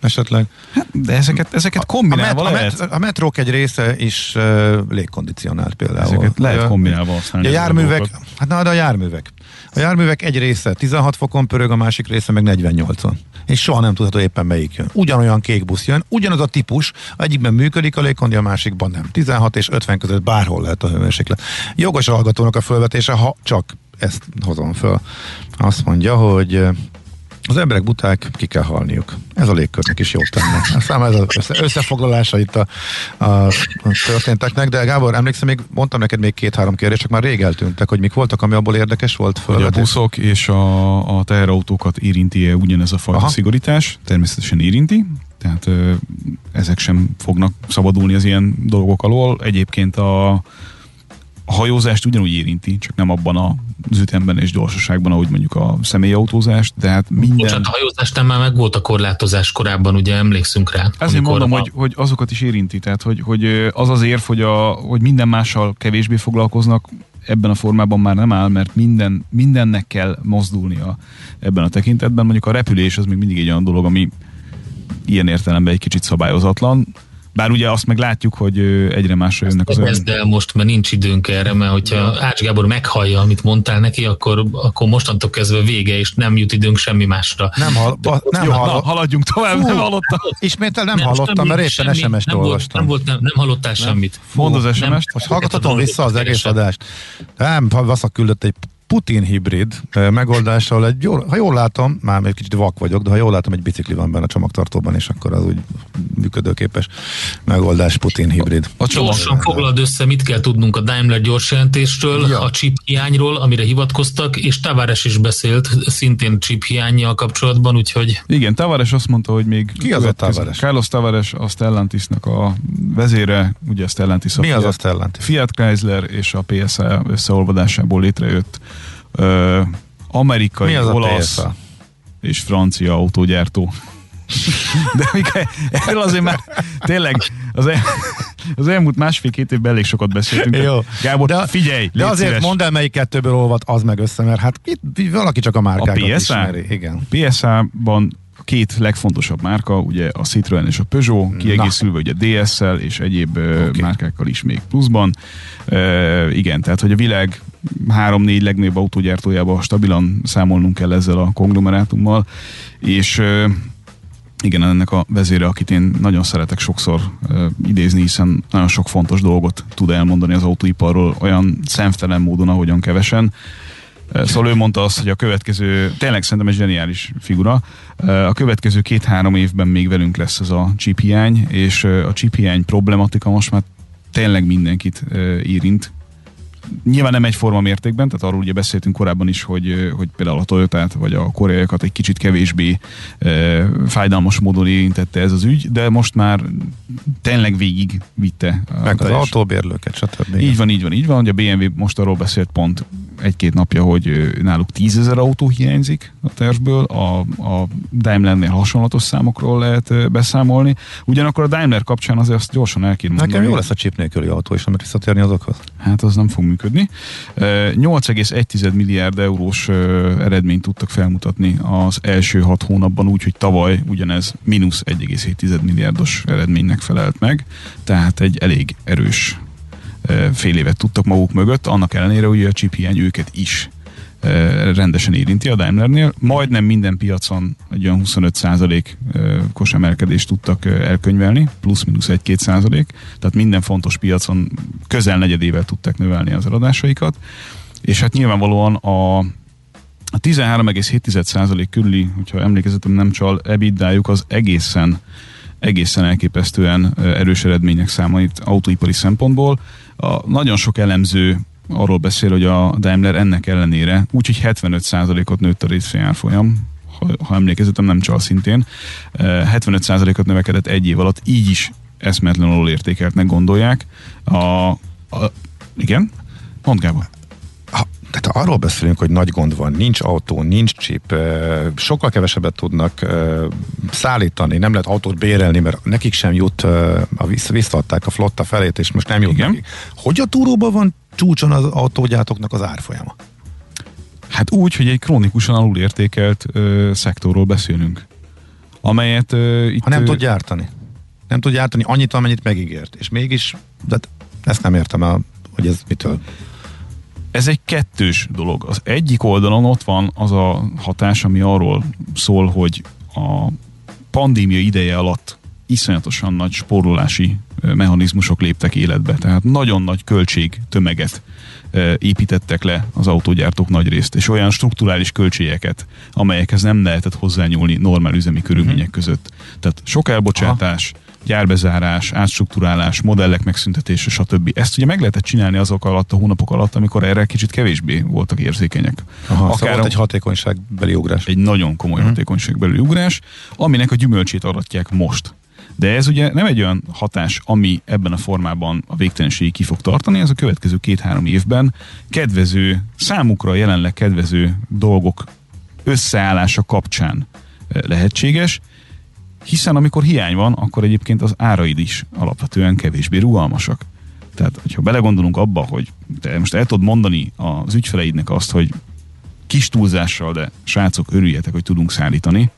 esetleg. Hát, de ezeket, ezeket kombinálva a, met, lehet. A, met, a metrók egy része is uh, légkondicionált például. Ezeket lehet kombinálva használni. A járművek, hát na, de a járművek. A járművek egy része 16 fokon pörög, a másik része meg 48-on. És soha nem tudható éppen melyik jön. Ugyanolyan kék busz jön, ugyanaz a típus, egyikben működik a légkondi, a másikban nem. 16 és 50 között bárhol lehet a hőmérséklet. Jogos a hallgatónak a fölvetése, ha csak ezt hozom föl. Azt mondja, hogy az emberek buták, ki kell halniuk. Ez a légkörnek is jót tenne. Aztán ez az összefoglalása itt a, a, történteknek, de Gábor, emlékszem, még mondtam neked még két-három kérdést, csak már rég eltűntek, hogy mik voltak, ami abból érdekes volt. Hogy a buszok és a, a teherautókat érinti-e ugyanez a fajta Aha. szigorítás? Természetesen érinti, tehát ö, ezek sem fognak szabadulni az ilyen dolgok alól. Egyébként a a hajózást ugyanúgy érinti, csak nem abban az ütemben és gyorsaságban, ahogy mondjuk a személyautózást, de hát minden... Bocsánat, a hajózásnál már meg volt a korlátozás korábban, ugye emlékszünk rá. Ezért mondom, a... hogy, hogy azokat is érinti, tehát hogy, hogy az az érv, hogy, a, hogy minden mással kevésbé foglalkoznak, ebben a formában már nem áll, mert minden, mindennek kell mozdulnia ebben a tekintetben. Mondjuk a repülés az még mindig egy olyan dolog, ami ilyen értelemben egy kicsit szabályozatlan, bár ugye azt meg látjuk, hogy egyre másra jönnek az Kezd el most, mert nincs időnk erre, mert hogyha Ács Gábor meghallja, amit mondtál neki, akkor, akkor mostantól kezdve vége, és nem jut időnk semmi másra. Nem, hall, ba, nem Jó, hallott. Na, haladjunk tovább, Fú, nem hallottam. Ismétel nem, nem hallottam, mert éppen SMS-t nem olvastam. Volt, nem, volt, nem, nem hallottál nem. semmit. Fú, Mondd az SMS-t. Most hallgathatom vissza az egész adást. Nem, Vaszak küldött egy Putin hibrid megoldással egy, jól, ha jól látom, már egy kicsit vak vagyok, de ha jól látom, egy bicikli van benne a csomagtartóban, és akkor az úgy működőképes megoldás Putin hibrid. A Gyorsan foglald össze, mit kell tudnunk a Daimler gyorsjelentésről, ja. a chip hiányról, amire hivatkoztak, és Tavares is beszélt szintén chip hiányjal kapcsolatban, úgyhogy... Igen, Tavares azt mondta, hogy még... Ki az a Tavares? Carlos Tavares, a Stellantisnak a vezére, ugye a Stellantis a Mi Fiat, az a Stellantis? Fiat Chrysler és a PSA összeolvadásából létrejött ö, amerikai, olasz és francia autógyártó. De erről azért már tényleg az, el, az elmúlt másfél-két évben elég sokat beszéltünk. Jó. Gábor, de, figyelj, De azért szíves. mondd el, melyik kettőből olvad az meg össze, mert hát itt valaki csak a márkákat A PSA? ismeri. Igen. PSA-ban két legfontosabb márka, ugye a Citroen és a Peugeot, kiegészülve ugye DSL és egyéb okay. márkákkal is még pluszban. E, igen, tehát hogy a világ három-négy legnagyobb autógyártójában stabilan számolnunk kell ezzel a konglomerátummal, és igen, ennek a vezére, akit én nagyon szeretek sokszor uh, idézni, hiszen nagyon sok fontos dolgot tud elmondani az autóiparról olyan szemtelen módon, ahogyan kevesen. Szóval ő mondta azt, hogy a következő, tényleg szerintem egy zseniális figura, a következő két-három évben még velünk lesz ez a hiány, és a hiány problematika most már tényleg mindenkit érint, nyilván nem egyforma mértékben, tehát arról ugye beszéltünk korábban is, hogy, hogy például a Toyotát vagy a koreaiakat egy kicsit kevésbé e, fájdalmas módon érintette ez az ügy, de most már tényleg végig vitte. Meg az autóbérlőket, stb. Így van, így van, így van, hogy a BMW most arról beszélt pont egy-két napja, hogy náluk tízezer autó hiányzik a tervből, a, a Daimlernél hasonlatos számokról lehet beszámolni. Ugyanakkor a Daimler kapcsán azért azt gyorsan el kéne Nekem jó lesz a chip nélküli autó is, amit visszatérni azokhoz. Hát az nem fog működni. 8,1 milliárd eurós eredményt tudtak felmutatni az első hat hónapban, úgyhogy tavaly ugyanez mínusz 1,7 milliárdos eredménynek felelt meg, tehát egy elég erős fél évet tudtak maguk mögött, annak ellenére, hogy a chip hiány őket is rendesen érinti a Daimlernél. Majdnem minden piacon egy olyan 25%-os emelkedést tudtak elkönyvelni, plusz-minusz 1-2 százalék, tehát minden fontos piacon közel negyedével tudták növelni az eladásaikat, és hát nyilvánvalóan a a 13,7% körüli, hogyha emlékezetem nem csal, ebitdájuk az egészen egészen elképesztően erős eredmények számait autóipari szempontból. A, nagyon sok elemző arról beszél, hogy a Daimler ennek ellenére úgyhogy 75%-ot nőtt a részvényárfolyam, ha, ha emlékezetem nem csal szintén, 75%-ot növekedett egy év alatt, így is eszmetlenül értékeltnek gondolják. A, a, igen? Mondd Gábor tehát arról beszélünk, hogy nagy gond van, nincs autó, nincs chip, sokkal kevesebbet tudnak szállítani, nem lehet autót bérelni, mert nekik sem jut, a visszaadták a flotta felét, és most nem jut Igen. nekik. Hogy a túróban van csúcson az autógyártóknak az árfolyama? Hát úgy, hogy egy krónikusan alulértékelt ö, szektorról beszélünk, amelyet ö, itt... Ha nem ö... tud gyártani. Nem tud gyártani annyit, amennyit megígért. És mégis, de ezt nem értem el, hogy ez mitől ez egy kettős dolog. Az egyik oldalon ott van az a hatás, ami arról szól, hogy a pandémia ideje alatt iszonyatosan nagy spórolási mechanizmusok léptek életbe. Tehát nagyon nagy költség tömeget építettek le az autógyártók nagy részt, és olyan strukturális költségeket, amelyekhez nem lehetett hozzányúlni normál üzemi körülmények uh-huh. között. Tehát sok elbocsátás, Aha gyárbezárás, átstruktúrálás, modellek megszüntetése, stb. Ezt ugye meg lehetett csinálni azok alatt a hónapok alatt, amikor erre kicsit kevésbé voltak érzékenyek. Aha, Akár szóval volt egy hatékonyságbeli ugrás. Egy nagyon komoly hmm. hatékonyságbeli ugrás, aminek a gyümölcsét aratják most. De ez ugye nem egy olyan hatás, ami ebben a formában a végtelenségig ki fog tartani, ez a következő két-három évben kedvező, számukra jelenleg kedvező dolgok összeállása kapcsán eh, lehetséges, hiszen amikor hiány van, akkor egyébként az áraid is alapvetően kevésbé rugalmasak. Tehát, hogyha belegondolunk abba, hogy te most el tudod mondani az ügyfeleidnek azt, hogy kis túlzással, de srácok, örüljetek, hogy tudunk szállítani,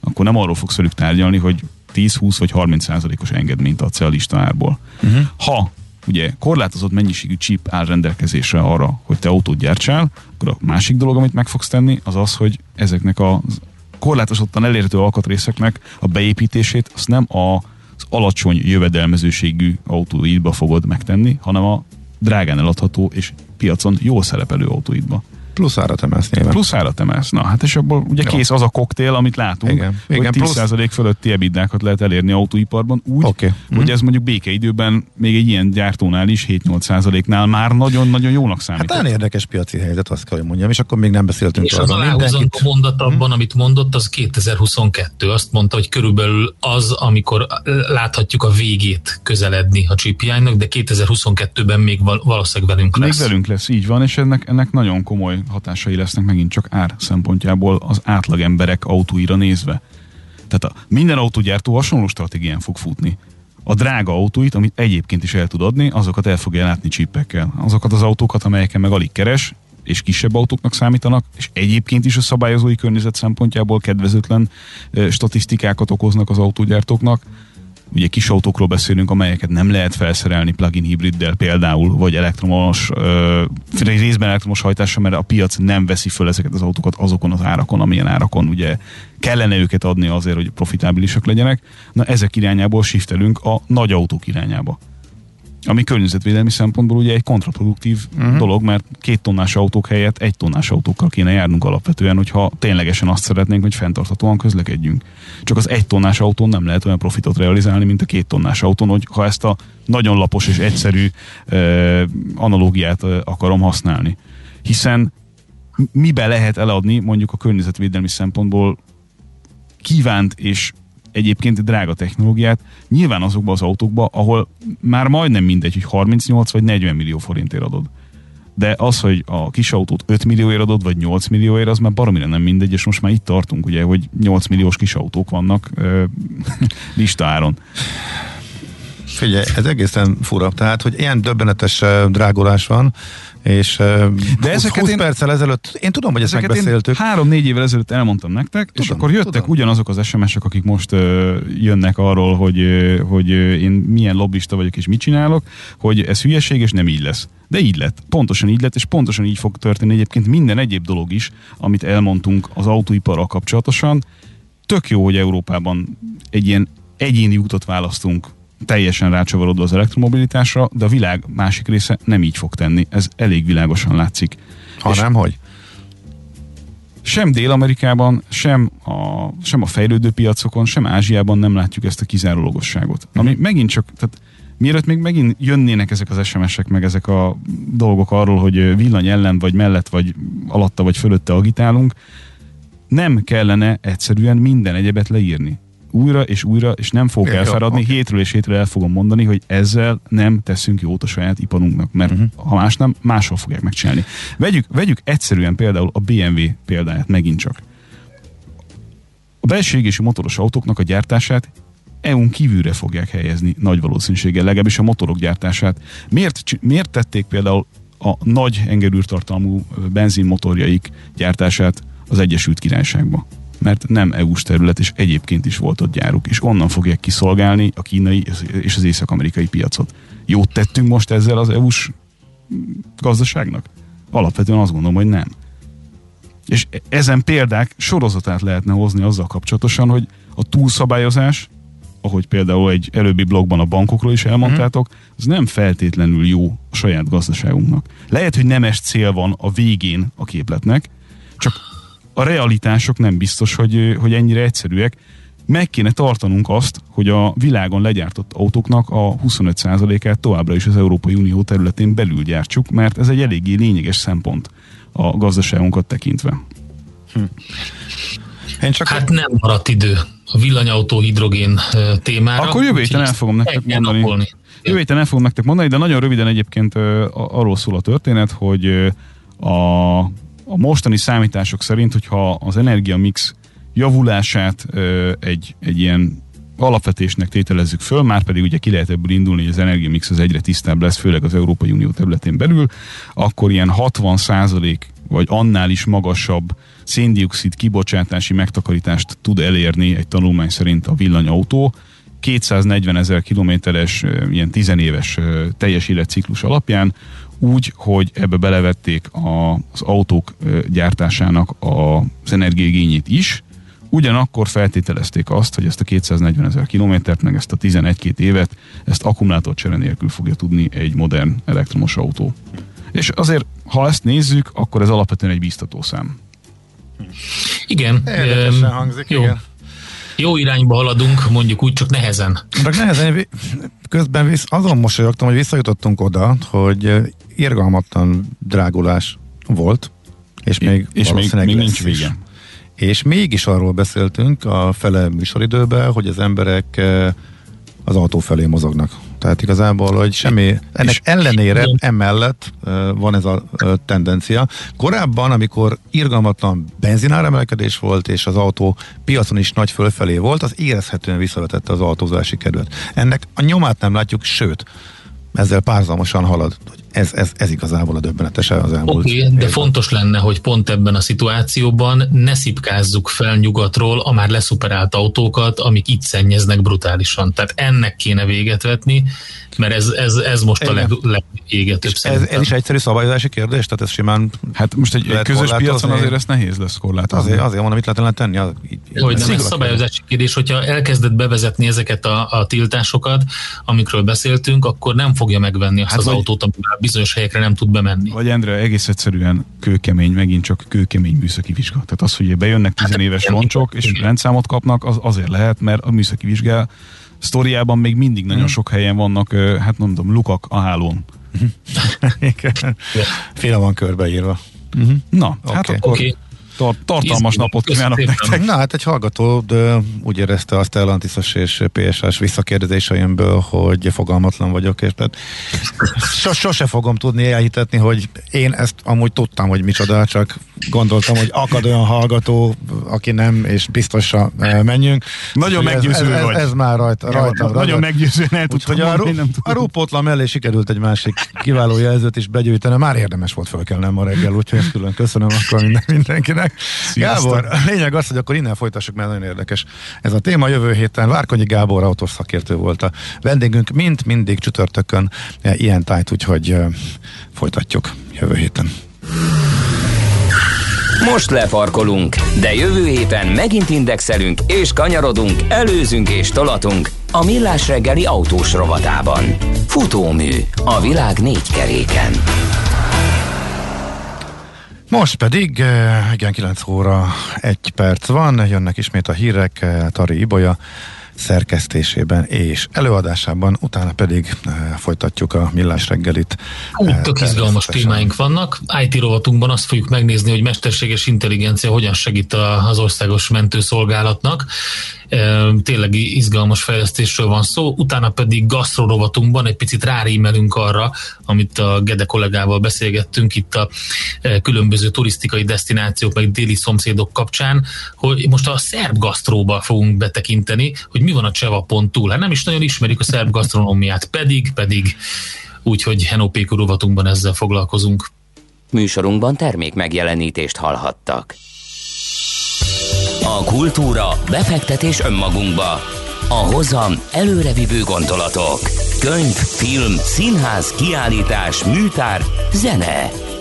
akkor nem arról fogsz velük tárgyalni, hogy 10, 20 vagy 30 százalékos engedményt adsz a lista árból. Uh-huh. Ha ugye korlátozott mennyiségű chip áll rendelkezésre arra, hogy te autót gyártsál, akkor a másik dolog, amit meg fogsz tenni, az az, hogy ezeknek az korlátozottan elérhető alkatrészeknek a beépítését azt nem a, az alacsony jövedelmezőségű autóidba fogod megtenni, hanem a drágán eladható és piacon jól szerepelő autóidba. Plusz árat emelsz nyilván. Plusz árat emelsz. Na, hát és abból ugye Jó. kész az a koktél, amit látunk, Igen. hogy Igen, 10% plusz... fölötti ebiddákat lehet elérni autóiparban, úgy, okay. hogy mm. ez mondjuk békeidőben még egy ilyen gyártónál is 7-8%-nál már nagyon-nagyon jónak számít. Hát nagyon érdekes piaci helyzet, azt kell, hogy mondjam, és akkor még nem beszéltünk és arra. És az a mondat abban, mm. amit mondott, az 2022. Azt mondta, hogy körülbelül az, amikor láthatjuk a végét közeledni a csípjánynak, de 2022-ben még valószínűleg velünk lesz. Még velünk lesz, így van, és ennek, ennek nagyon komoly hatásai lesznek megint csak ár szempontjából az átlagemberek autóira nézve. Tehát a, minden autógyártó hasonló stratégián fog futni. A drága autóit, amit egyébként is el tud adni, azokat el fogja látni csípekkel. Azokat az autókat, amelyeken meg alig keres, és kisebb autóknak számítanak, és egyébként is a szabályozói környezet szempontjából kedvezőtlen statisztikákat okoznak az autógyártóknak, ugye kis autókról beszélünk, amelyeket nem lehet felszerelni plug-in hibriddel például, vagy elektromos, ö, részben elektromos hajtással, mert a piac nem veszi föl ezeket az autókat azokon az árakon, amilyen árakon ugye kellene őket adni azért, hogy profitábilisak legyenek. Na ezek irányából shiftelünk a nagy autók irányába. Ami környezetvédelmi szempontból ugye egy kontraproduktív uh-huh. dolog, mert két tonnás autók helyett egy tonnás autókkal kéne járnunk alapvetően, hogyha ténylegesen azt szeretnénk, hogy fenntarthatóan közlekedjünk. Csak az egy tonnás autón nem lehet olyan profitot realizálni, mint a két tonnás autón, hogy ha ezt a nagyon lapos és egyszerű uh, analógiát uh, akarom használni. Hiszen mibe lehet eladni mondjuk a környezetvédelmi szempontból kívánt és egyébként drága technológiát, nyilván azokba az autókba, ahol már majdnem mindegy, hogy 38 vagy 40 millió forintért adod. De az, hogy a kis autót 5 millióért adod, vagy 8 millióért, az már baromira nem mindegy, és most már itt tartunk, ugye, hogy 8 milliós kis autók vannak ö, listáron. Figyelj, ez egészen fura. Tehát, hogy ilyen döbbenetes drágolás van, és De 20, ezeket 20 én, perccel ezelőtt, én tudom, hogy ezt megbeszéltük. Három-négy évvel ezelőtt elmondtam nektek, tudom, és akkor jöttek tudom. ugyanazok az SMS-ek, akik most uh, jönnek arról, hogy, uh, hogy én milyen lobbista vagyok és mit csinálok, hogy ez hülyeség és nem így lesz. De így lett. Pontosan így lett, és pontosan így fog történni egyébként minden egyéb dolog is, amit elmondtunk az autóiparral kapcsolatosan. Tök jó, hogy Európában egy ilyen egyéni útot választunk teljesen rácsavarodva az elektromobilitásra, de a világ másik része nem így fog tenni. Ez elég világosan látszik. Ha nem, hogy? Sem Dél-Amerikában, sem a, sem a fejlődő piacokon, sem Ázsiában nem látjuk ezt a kizárólagosságot. Ami mhm. megint csak, tehát mielőtt még megint jönnének ezek az SMS-ek, meg ezek a dolgok arról, hogy villany ellen, vagy mellett, vagy alatta, vagy fölötte agitálunk, nem kellene egyszerűen minden egyebet leírni újra és újra, és nem fog é, elfáradni, okay. hétről és hétről el fogom mondani, hogy ezzel nem teszünk jót a saját iparunknak, mert uh-huh. ha más nem, máshol fogják megcsinálni. Vegyük, vegyük egyszerűen például a BMW példáját megint csak. A belső égési motoros autóknak a gyártását EU-n kívülre fogják helyezni nagy valószínűséggel, legalábbis a motorok gyártását. Miért, miért tették például a nagy engerűrtartalmú benzinmotorjaik gyártását az Egyesült Királyságba? Mert nem EU-s terület, és egyébként is volt ott gyáruk, és onnan fogják kiszolgálni a kínai és az észak-amerikai piacot. Jót tettünk most ezzel az EU-s gazdaságnak? Alapvetően azt gondolom, hogy nem. És ezen példák sorozatát lehetne hozni azzal kapcsolatosan, hogy a túlszabályozás, ahogy például egy előbbi blogban a bankokról is elmondtátok, az nem feltétlenül jó a saját gazdaságunknak. Lehet, hogy nemes cél van a végén a képletnek, csak a realitások nem biztos, hogy, hogy ennyire egyszerűek. Meg kéne tartanunk azt, hogy a világon legyártott autóknak a 25%-át továbbra is az Európai Unió területén belül gyártsuk, mert ez egy eléggé lényeges szempont a gazdaságunkat tekintve. Hm. Én csak hát nem maradt idő a villanyautó hidrogén témára. Akkor jövő héten el fogom nektek mondani. Napolni. Jövő héten el fogom nektek mondani, de nagyon röviden egyébként arról szól a történet, hogy a a mostani számítások szerint, hogyha az energiamix javulását egy, egy ilyen alapvetésnek tételezzük föl, már pedig ugye ki lehet ebből indulni, hogy az energiamix az egyre tisztább lesz, főleg az Európai Unió területén belül, akkor ilyen 60% vagy annál is magasabb széndiokszid kibocsátási megtakarítást tud elérni egy tanulmány szerint a villanyautó, 240 ezer kilométeres, ilyen tizenéves teljes életciklus alapján, úgy, hogy ebbe belevették a, az autók gyártásának az energiaigényét is, ugyanakkor feltételezték azt, hogy ezt a 240 ezer kilométert, meg ezt a 11-2 évet, ezt akkumulátorcsere nélkül fogja tudni egy modern elektromos autó. És azért, ha ezt nézzük, akkor ez alapvetően egy biztató szám. Igen. Érdekesen hangzik, jó. igen. Jó irányba haladunk, mondjuk úgy, csak nehezen. Csak nehezen, közben visz, azon mosolyogtam, hogy visszajutottunk oda, hogy irgalmatlan drágulás volt, és még és még, még nincs vége. És mégis arról beszéltünk a fele műsoridőben, hogy az emberek az autó felé mozognak. Tehát igazából, hogy semmi, ennek ellenére emellett van ez a tendencia. Korábban, amikor irgalmatlan benzináremelkedés volt, és az autó piacon is nagy fölfelé volt, az érezhetően visszavetette az autózási kedvet. Ennek a nyomát nem látjuk, sőt, ezzel párzamosan halad, hogy ez, ez, ez igazából a döbbenetes az elmúlt. Oké, okay, de fontos lenne, hogy pont ebben a szituációban ne szipkázzuk fel nyugatról a már leszuperált autókat, amik itt szennyeznek brutálisan. Tehát ennek kéne véget vetni, mert ez, ez, ez most Igen. a leg, legégetőbb ez, ez is egyszerű szabályozási kérdés? Tehát ez simán Hát most egy, egy közös piacon azért ezt nehéz lesz korlátozni. Azért, azért mondom, mit lehetne tenni. Az, így, hogy nem, ez szabályozási kérdés, hogyha elkezdett bevezetni ezeket a, a tiltásokat, amikről beszéltünk, akkor nem fogja megvenni azt hát az vagy, autót, amivel bizonyos helyekre nem tud bemenni. Vagy Endre, egész egyszerűen kőkemény, megint csak kőkemény műszaki vizsga. Tehát az, hogy bejönnek tizenéves hát, loncsok, és rendszámot kapnak, az azért lehet, mert a műszaki vizsgál sztoriában még mindig nagyon hmm. sok helyen vannak, hát nem tudom, lukak a hálón. Féle van körbeírva. Na, okay. hát akkor okay. Tart, tartalmas napot kívánok nektek. Na hát egy hallgató de úgy érezte azt Elantiszos és PSS visszakérdezéseimből, hogy fogalmatlan vagyok, és tehát sos, sose fogom tudni elhitetni, hogy én ezt amúgy tudtam, hogy micsoda, csak gondoltam, hogy akad olyan hallgató, aki nem, és biztosan menjünk. Nagyon meggyőző ez, vagy. Ez, ez már rajta. Ja, rajta nagyon rajta. meggyőző, el tudtam a, mondani, nem a rúpótla mellé sikerült egy másik kiváló jelzőt is begyűjteni. Már érdemes volt fölkelnem ma reggel, úgyhogy ezt külön köszönöm akkor minden, mindenkinek. Sziasztok. Gábor, a lényeg az, hogy akkor innen folytassuk, mert nagyon érdekes. Ez a téma jövő héten Várkonyi Gábor autós szakértő volt a vendégünk, mint mindig csütörtökön ilyen tájt, úgyhogy folytatjuk jövő héten. Most lefarkolunk, de jövő héten megint indexelünk és kanyarodunk, előzünk és tolatunk a Millás reggeli autós rovatában. Futómű a világ négy keréken. Most pedig, eh, igen, 9 óra 1 perc van, jönnek ismét a hírek, eh, Tari Ibolya szerkesztésében és előadásában, utána pedig e, folytatjuk a millás reggelit. Úgy tök izgalmas témáink vannak. IT rovatunkban azt fogjuk megnézni, hogy mesterséges intelligencia hogyan segít az országos mentőszolgálatnak tényleg izgalmas fejlesztésről van szó, utána pedig gasztrorovatunkban egy picit rárímelünk arra, amit a Gede kollégával beszélgettünk itt a különböző turisztikai destinációk, meg déli szomszédok kapcsán, hogy most a szerb gasztróba fogunk betekinteni, hogy mi van a Cseva túl. Hát nem is nagyon ismerik a szerb gasztronómiát, pedig, pedig úgyhogy Henopéku rovatunkban ezzel foglalkozunk. Műsorunkban termék megjelenítést hallhattak. A kultúra, befektetés önmagunkba. A hozam előrevívő gondolatok. Könyv, film, színház, kiállítás, műtár, zene.